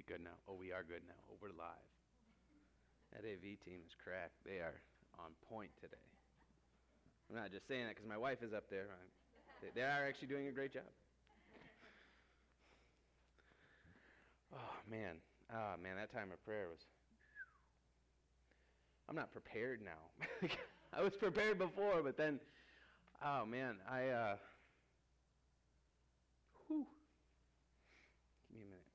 be good now. Oh, we are good now. Oh, we're live. That AV team is cracked. They are on point today. I'm not just saying that because my wife is up there. They, they are actually doing a great job. Oh, man. Oh, man, that time of prayer was. I'm not prepared now. I was prepared before, but then, oh, man, I, uh, whew. Give me a minute.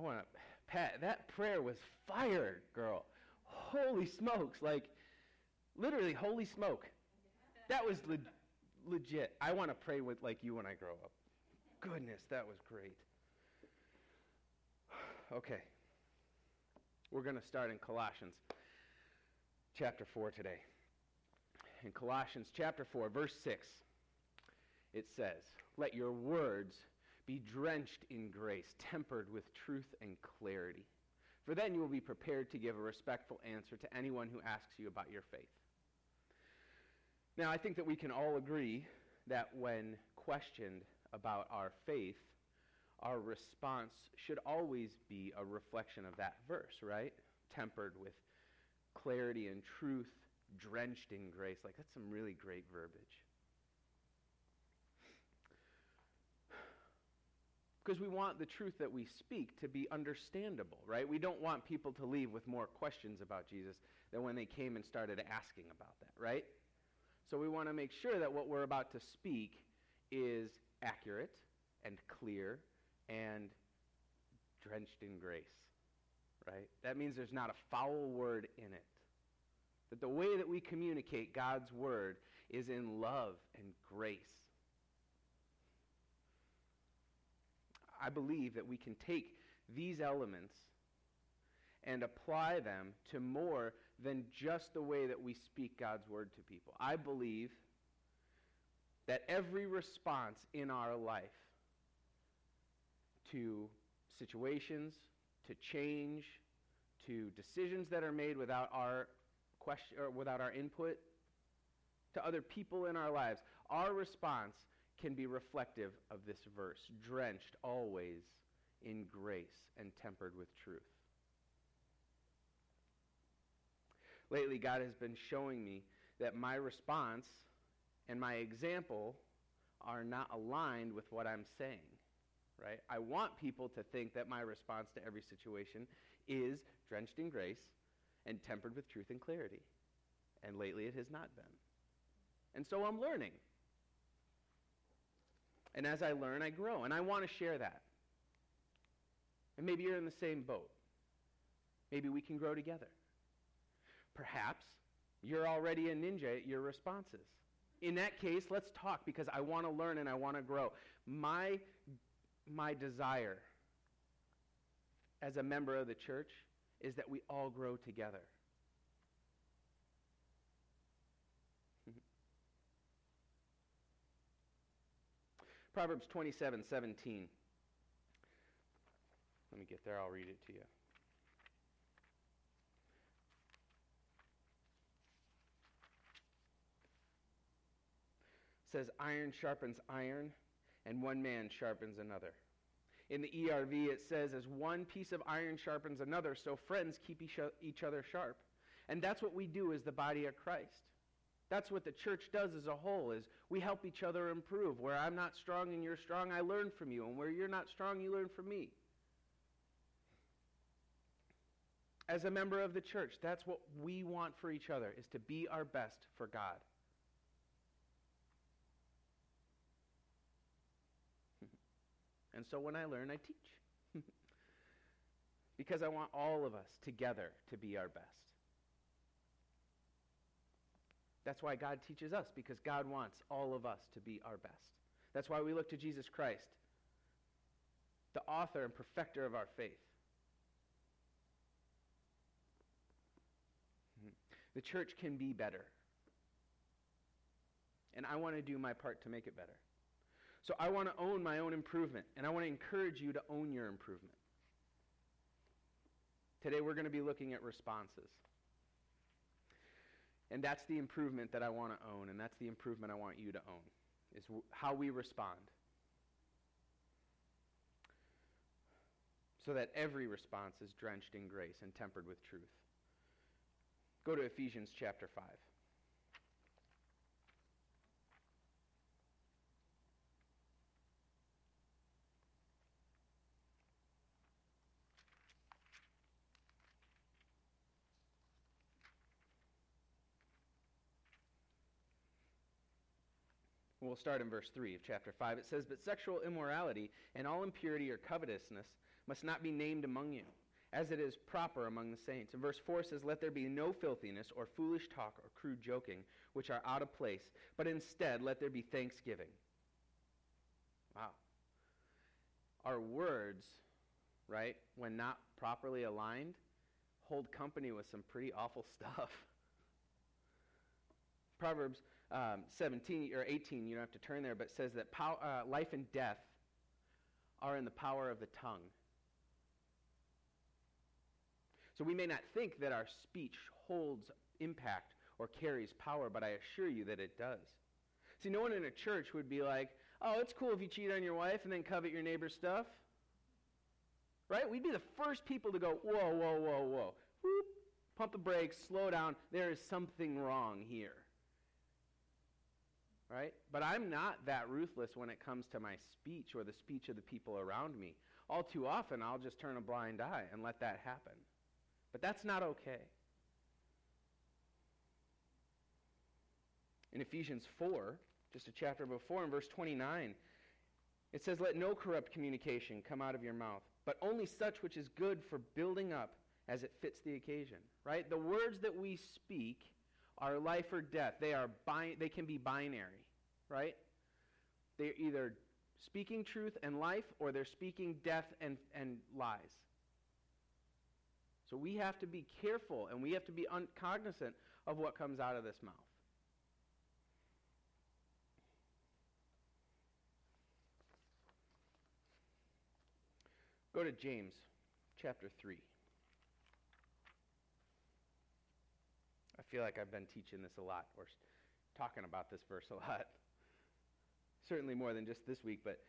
I want to, Pat, that prayer was fire, girl. Holy smokes. Like, literally, holy smoke. That was le- legit. I want to pray with like you when I grow up. Goodness, that was great. Okay. We're going to start in Colossians chapter 4 today. In Colossians chapter 4, verse 6, it says, Let your words be drenched in grace, tempered with truth and clarity. For then you will be prepared to give a respectful answer to anyone who asks you about your faith. Now, I think that we can all agree that when questioned about our faith, our response should always be a reflection of that verse, right? Tempered with clarity and truth, drenched in grace. Like, that's some really great verbiage. Because we want the truth that we speak to be understandable, right? We don't want people to leave with more questions about Jesus than when they came and started asking about that, right? So we want to make sure that what we're about to speak is accurate and clear and drenched in grace, right? That means there's not a foul word in it. That the way that we communicate God's word is in love and grace I believe that we can take these elements and apply them to more than just the way that we speak God's word to people. I believe that every response in our life to situations, to change, to decisions that are made without our question or without our input, to other people in our lives, our response can be reflective of this verse, drenched always in grace and tempered with truth. Lately, God has been showing me that my response and my example are not aligned with what I'm saying. Right? I want people to think that my response to every situation is drenched in grace and tempered with truth and clarity. And lately it has not been. And so I'm learning. And as I learn, I grow. And I want to share that. And maybe you're in the same boat. Maybe we can grow together. Perhaps you're already a ninja at your responses. In that case, let's talk because I want to learn and I want to grow. My, my desire as a member of the church is that we all grow together. Proverbs 27 17. Let me get there, I'll read it to you. It says, Iron sharpens iron, and one man sharpens another. In the ERV, it says, As one piece of iron sharpens another, so friends keep each other sharp. And that's what we do as the body of Christ. That's what the church does as a whole is we help each other improve. Where I'm not strong and you're strong, I learn from you. And where you're not strong, you learn from me. As a member of the church, that's what we want for each other is to be our best for God. and so when I learn, I teach. because I want all of us together to be our best. That's why God teaches us, because God wants all of us to be our best. That's why we look to Jesus Christ, the author and perfecter of our faith. Hmm. The church can be better. And I want to do my part to make it better. So I want to own my own improvement, and I want to encourage you to own your improvement. Today we're going to be looking at responses. And that's the improvement that I want to own, and that's the improvement I want you to own, is w- how we respond. so that every response is drenched in grace and tempered with truth. Go to Ephesians chapter 5. We'll start in verse 3 of chapter 5. It says, But sexual immorality and all impurity or covetousness must not be named among you, as it is proper among the saints. And verse 4 says, Let there be no filthiness or foolish talk or crude joking, which are out of place, but instead let there be thanksgiving. Wow. Our words, right, when not properly aligned, hold company with some pretty awful stuff. Proverbs um, 17 or 18, you don't have to turn there, but says that pow- uh, life and death are in the power of the tongue. So we may not think that our speech holds impact or carries power, but I assure you that it does. See, no one in a church would be like, oh, it's cool if you cheat on your wife and then covet your neighbor's stuff. Right? We'd be the first people to go, whoa, whoa, whoa, whoa. Whoop, pump the brakes, slow down. There is something wrong here right? But I'm not that ruthless when it comes to my speech or the speech of the people around me. All too often, I'll just turn a blind eye and let that happen. But that's not okay. In Ephesians 4, just a chapter before, in verse 29, it says, Let no corrupt communication come out of your mouth, but only such which is good for building up as it fits the occasion. Right? The words that we speak are life or death. They, are bi- they can be binary, right? They're either speaking truth and life or they're speaking death and, and lies. So we have to be careful and we have to be un- cognizant of what comes out of this mouth. Go to James chapter 3. I feel like I've been teaching this a lot or talking about this verse a lot. Certainly more than just this week, but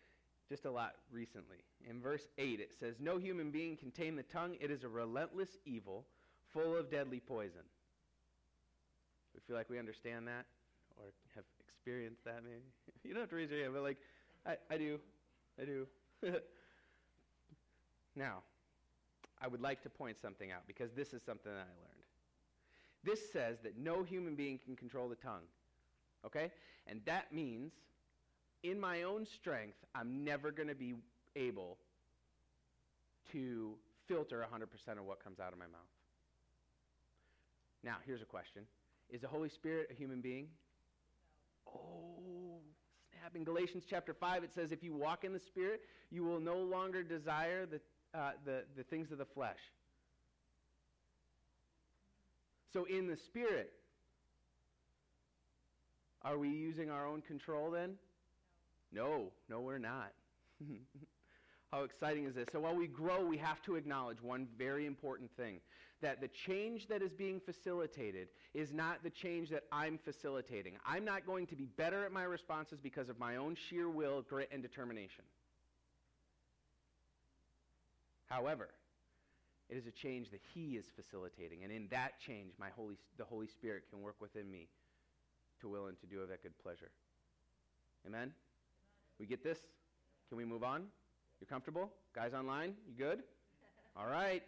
just a lot recently. In verse 8, it says, No human being can tame the tongue. It is a relentless evil, full of deadly poison. We feel like we understand that or have experienced that maybe. you don't have to raise your hand, but like, I, I do. I do. now, I would like to point something out because this is something that I learned. This says that no human being can control the tongue. Okay? And that means in my own strength, I'm never going to be able to filter 100% of what comes out of my mouth. Now, here's a question Is the Holy Spirit a human being? Oh, snap. In Galatians chapter 5, it says, If you walk in the Spirit, you will no longer desire the, uh, the, the things of the flesh. So, in the Spirit, are we using our own control then? No, no, we're not. How exciting is this? So, while we grow, we have to acknowledge one very important thing that the change that is being facilitated is not the change that I'm facilitating. I'm not going to be better at my responses because of my own sheer will, grit, and determination. However, it is a change that He is facilitating. And in that change, my Holy, the Holy Spirit can work within me to will and to do of that good pleasure. Amen? We get this? Can we move on? You're comfortable? Guys online? You good? All right.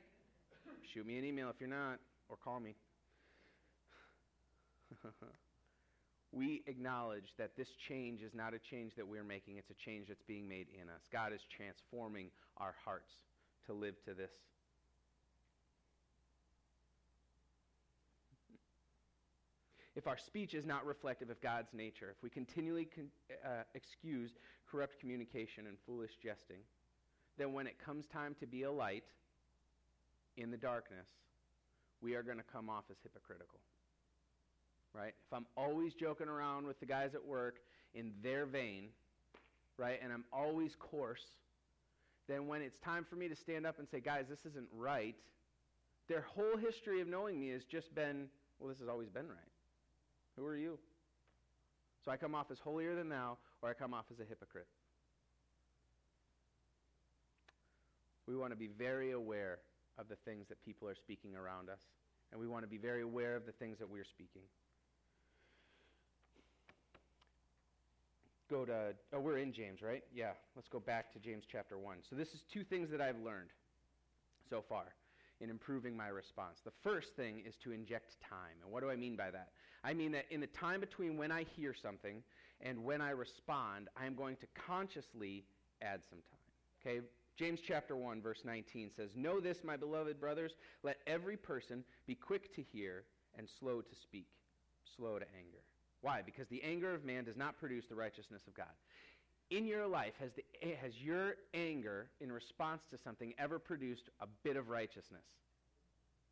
Shoot me an email if you're not, or call me. we acknowledge that this change is not a change that we're making, it's a change that's being made in us. God is transforming our hearts to live to this if our speech is not reflective of God's nature, if we continually con- uh, excuse corrupt communication and foolish jesting, then when it comes time to be a light in the darkness, we are going to come off as hypocritical. Right? If I'm always joking around with the guys at work in their vein, right, and I'm always coarse, then when it's time for me to stand up and say, guys, this isn't right, their whole history of knowing me has just been, well, this has always been right. Who are you? So I come off as holier than thou, or I come off as a hypocrite. We want to be very aware of the things that people are speaking around us, and we want to be very aware of the things that we're speaking. Go to, oh, we're in James, right? Yeah, let's go back to James chapter 1. So, this is two things that I've learned so far in improving my response. The first thing is to inject time. And what do I mean by that? I mean that in the time between when I hear something and when I respond, I am going to consciously add some time. Okay? James chapter 1 verse 19 says, "Know this, my beloved brothers, let every person be quick to hear and slow to speak, slow to anger." Why? Because the anger of man does not produce the righteousness of God. In your life, has, the, has your anger in response to something ever produced a bit of righteousness?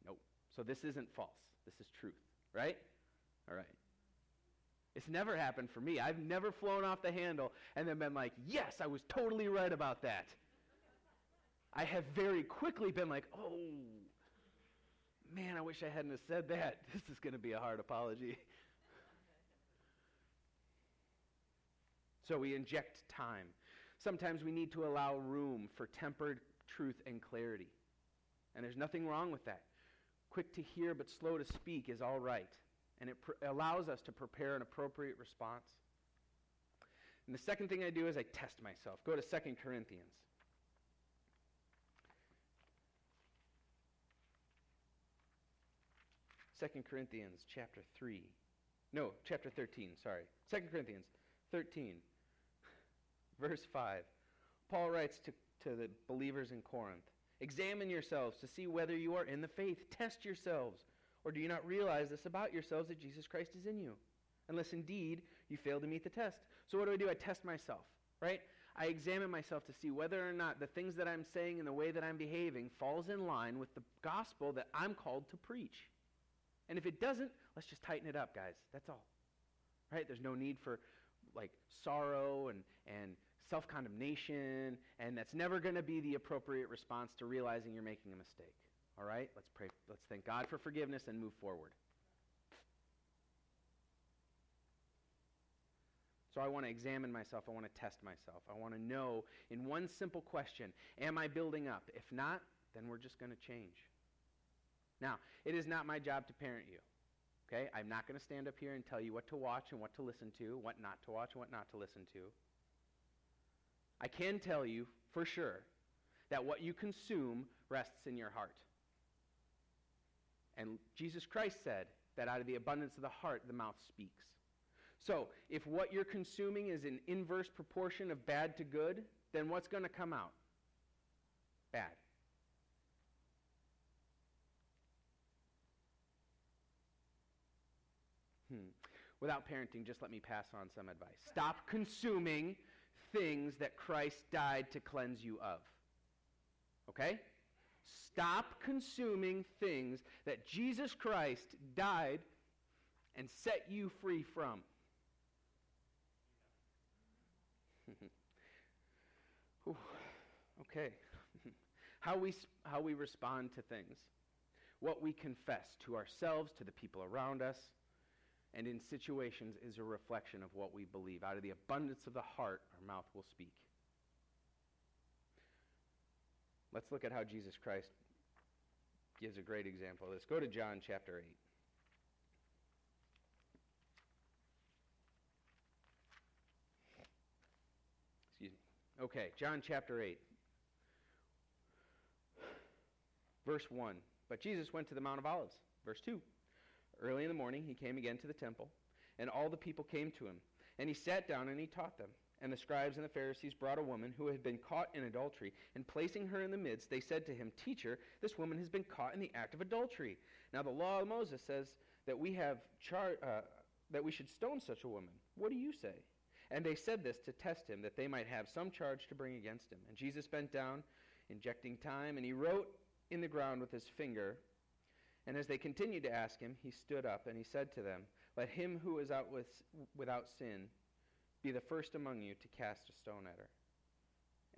Nope. So this isn't false. This is truth, right? All right. It's never happened for me. I've never flown off the handle and then been like, yes, I was totally right about that. I have very quickly been like, oh, man, I wish I hadn't have said that. This is going to be a hard apology. So we inject time. Sometimes we need to allow room for tempered truth and clarity. And there's nothing wrong with that. Quick to hear but slow to speak is all right. And it pr- allows us to prepare an appropriate response. And the second thing I do is I test myself. Go to 2 Corinthians. Second Corinthians chapter 3. No, chapter 13, sorry. 2 Corinthians 13, verse 5. Paul writes to, to the believers in Corinth Examine yourselves to see whether you are in the faith. Test yourselves. Or do you not realize this about yourselves that Jesus Christ is in you? Unless indeed you fail to meet the test. So what do I do? I test myself, right? I examine myself to see whether or not the things that I'm saying and the way that I'm behaving falls in line with the gospel that I'm called to preach. And if it doesn't, let's just tighten it up, guys. That's all. Right? There's no need for like sorrow and, and self condemnation, and that's never going to be the appropriate response to realizing you're making a mistake. All right? Let's pray. Let's thank God for forgiveness and move forward. So I want to examine myself. I want to test myself. I want to know in one simple question Am I building up? If not, then we're just going to change. Now, it is not my job to parent you. Okay? I'm not going to stand up here and tell you what to watch and what to listen to, what not to watch and what not to listen to. I can tell you for sure that what you consume rests in your heart. And Jesus Christ said that out of the abundance of the heart, the mouth speaks. So, if what you're consuming is in inverse proportion of bad to good, then what's going to come out? Bad. Hmm. Without parenting, just let me pass on some advice. Stop consuming things that Christ died to cleanse you of. Okay? Stop consuming things that Jesus Christ died and set you free from. okay. how, we, how we respond to things, what we confess to ourselves, to the people around us, and in situations is a reflection of what we believe. Out of the abundance of the heart, our mouth will speak. Let's look at how Jesus Christ gives a great example of this. Go to John chapter 8. Excuse me. Okay, John chapter 8. Verse 1. But Jesus went to the Mount of Olives. Verse 2. Early in the morning, he came again to the temple, and all the people came to him. And he sat down and he taught them. And the scribes and the Pharisees brought a woman who had been caught in adultery, and placing her in the midst, they said to him, Teacher, this woman has been caught in the act of adultery. Now the law of Moses says that we have char- uh, that we should stone such a woman. What do you say? And they said this to test him, that they might have some charge to bring against him. And Jesus bent down, injecting time, and he wrote in the ground with his finger. And as they continued to ask him, he stood up and he said to them, Let him who is out with, without sin be the first among you to cast a stone at her.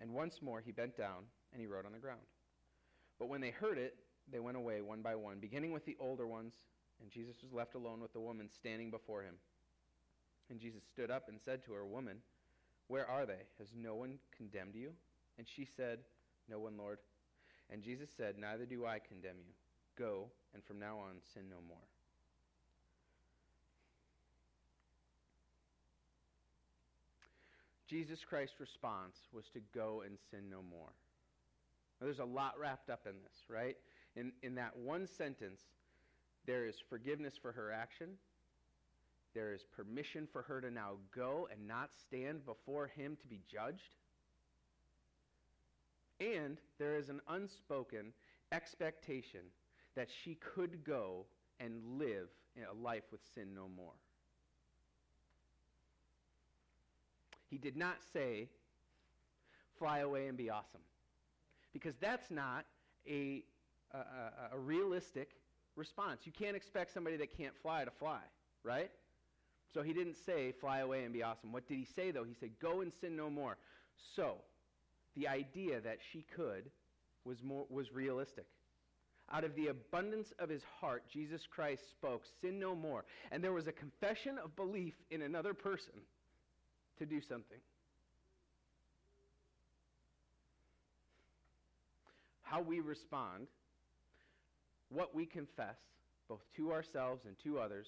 And once more he bent down and he wrote on the ground. But when they heard it, they went away one by one, beginning with the older ones, and Jesus was left alone with the woman standing before him. And Jesus stood up and said to her, Woman, where are they? Has no one condemned you? And she said, No one, Lord. And Jesus said, Neither do I condemn you. Go, and from now on sin no more. Jesus Christ's response was to go and sin no more. Now, there's a lot wrapped up in this, right? In, in that one sentence, there is forgiveness for her action. There is permission for her to now go and not stand before him to be judged. And there is an unspoken expectation that she could go and live a life with sin no more. He did not say, fly away and be awesome. Because that's not a, a, a, realistic response. You can't expect somebody that can't fly to fly, right? So he didn't say, fly away and be awesome. What did he say, though? He said, go and sin no more. So, the idea that she could was, more, was realistic. Out of the abundance of his heart, Jesus Christ spoke, Sin no more. And there was a confession of belief in another person to do something. How we respond, what we confess, both to ourselves and to others,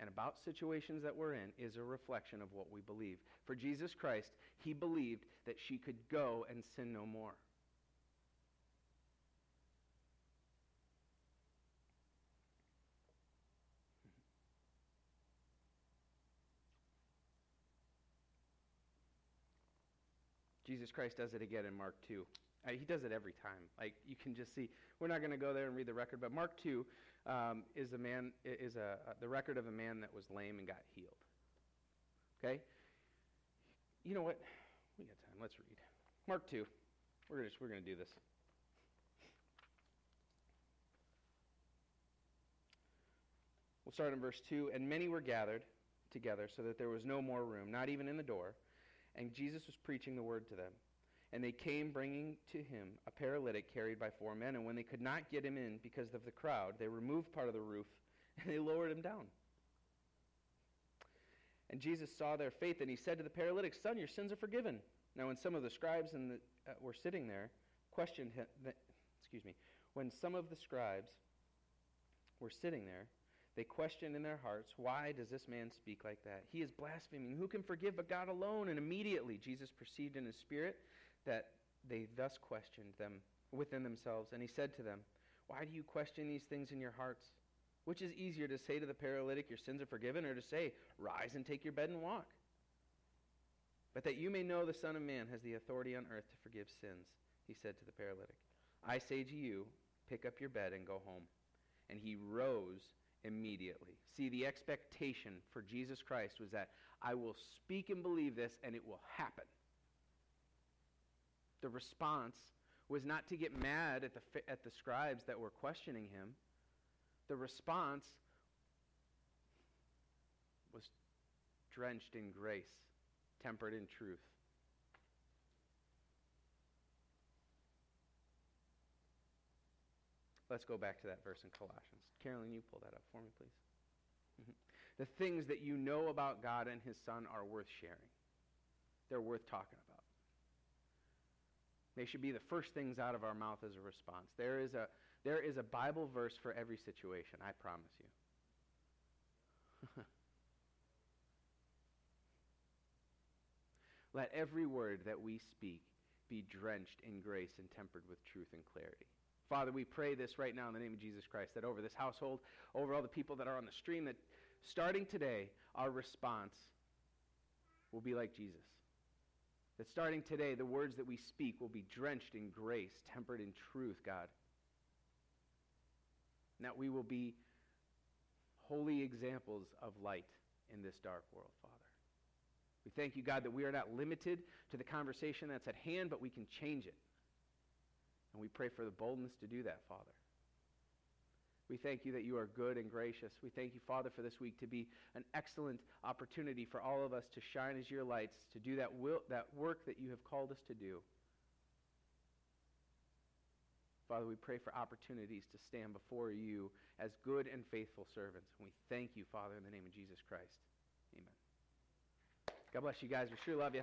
and about situations that we're in, is a reflection of what we believe. For Jesus Christ, he believed that she could go and sin no more. Jesus Christ does it again in Mark 2. Uh, he does it every time. Like you can just see. We're not going to go there and read the record, but Mark 2 um, is a man is a, uh, the record of a man that was lame and got healed. Okay. You know what? We got time. Let's read Mark 2. We're gonna we're gonna do this. We'll start in verse 2. And many were gathered together so that there was no more room, not even in the door and Jesus was preaching the word to them. And they came bringing to him a paralytic carried by four men. And when they could not get him in because of the crowd, they removed part of the roof and they lowered him down. And Jesus saw their faith, and he said to the paralytic, Son, your sins are forgiven. Now, when some of the scribes and the, uh, were sitting there, questioned him, the, excuse me, when some of the scribes were sitting there, they questioned in their hearts, Why does this man speak like that? He is blaspheming. Who can forgive but God alone? And immediately Jesus perceived in his spirit that they thus questioned them within themselves. And he said to them, Why do you question these things in your hearts? Which is easier to say to the paralytic, Your sins are forgiven, or to say, Rise and take your bed and walk? But that you may know the Son of Man has the authority on earth to forgive sins, he said to the paralytic. I say to you, Pick up your bed and go home. And he rose immediately. See, the expectation for Jesus Christ was that I will speak and believe this and it will happen. The response was not to get mad at the, at the scribes that were questioning him. The response was drenched in grace, tempered in truth. Let's go back to that verse in Colossians. Carolyn, you pull that up for me, please. Mm-hmm. The things that you know about God and His Son are worth sharing, they're worth talking about. They should be the first things out of our mouth as a response. There is a, there is a Bible verse for every situation, I promise you. Let every word that we speak be drenched in grace and tempered with truth and clarity. Father, we pray this right now in the name of Jesus Christ, that over this household, over all the people that are on the stream, that starting today, our response will be like Jesus. That starting today, the words that we speak will be drenched in grace, tempered in truth, God. And that we will be holy examples of light in this dark world, Father. We thank you, God, that we are not limited to the conversation that's at hand, but we can change it. And we pray for the boldness to do that, Father. We thank you that you are good and gracious. We thank you, Father, for this week to be an excellent opportunity for all of us to shine as your lights, to do that, will, that work that you have called us to do. Father, we pray for opportunities to stand before you as good and faithful servants. And we thank you, Father, in the name of Jesus Christ. Amen. God bless you guys. We sure love you.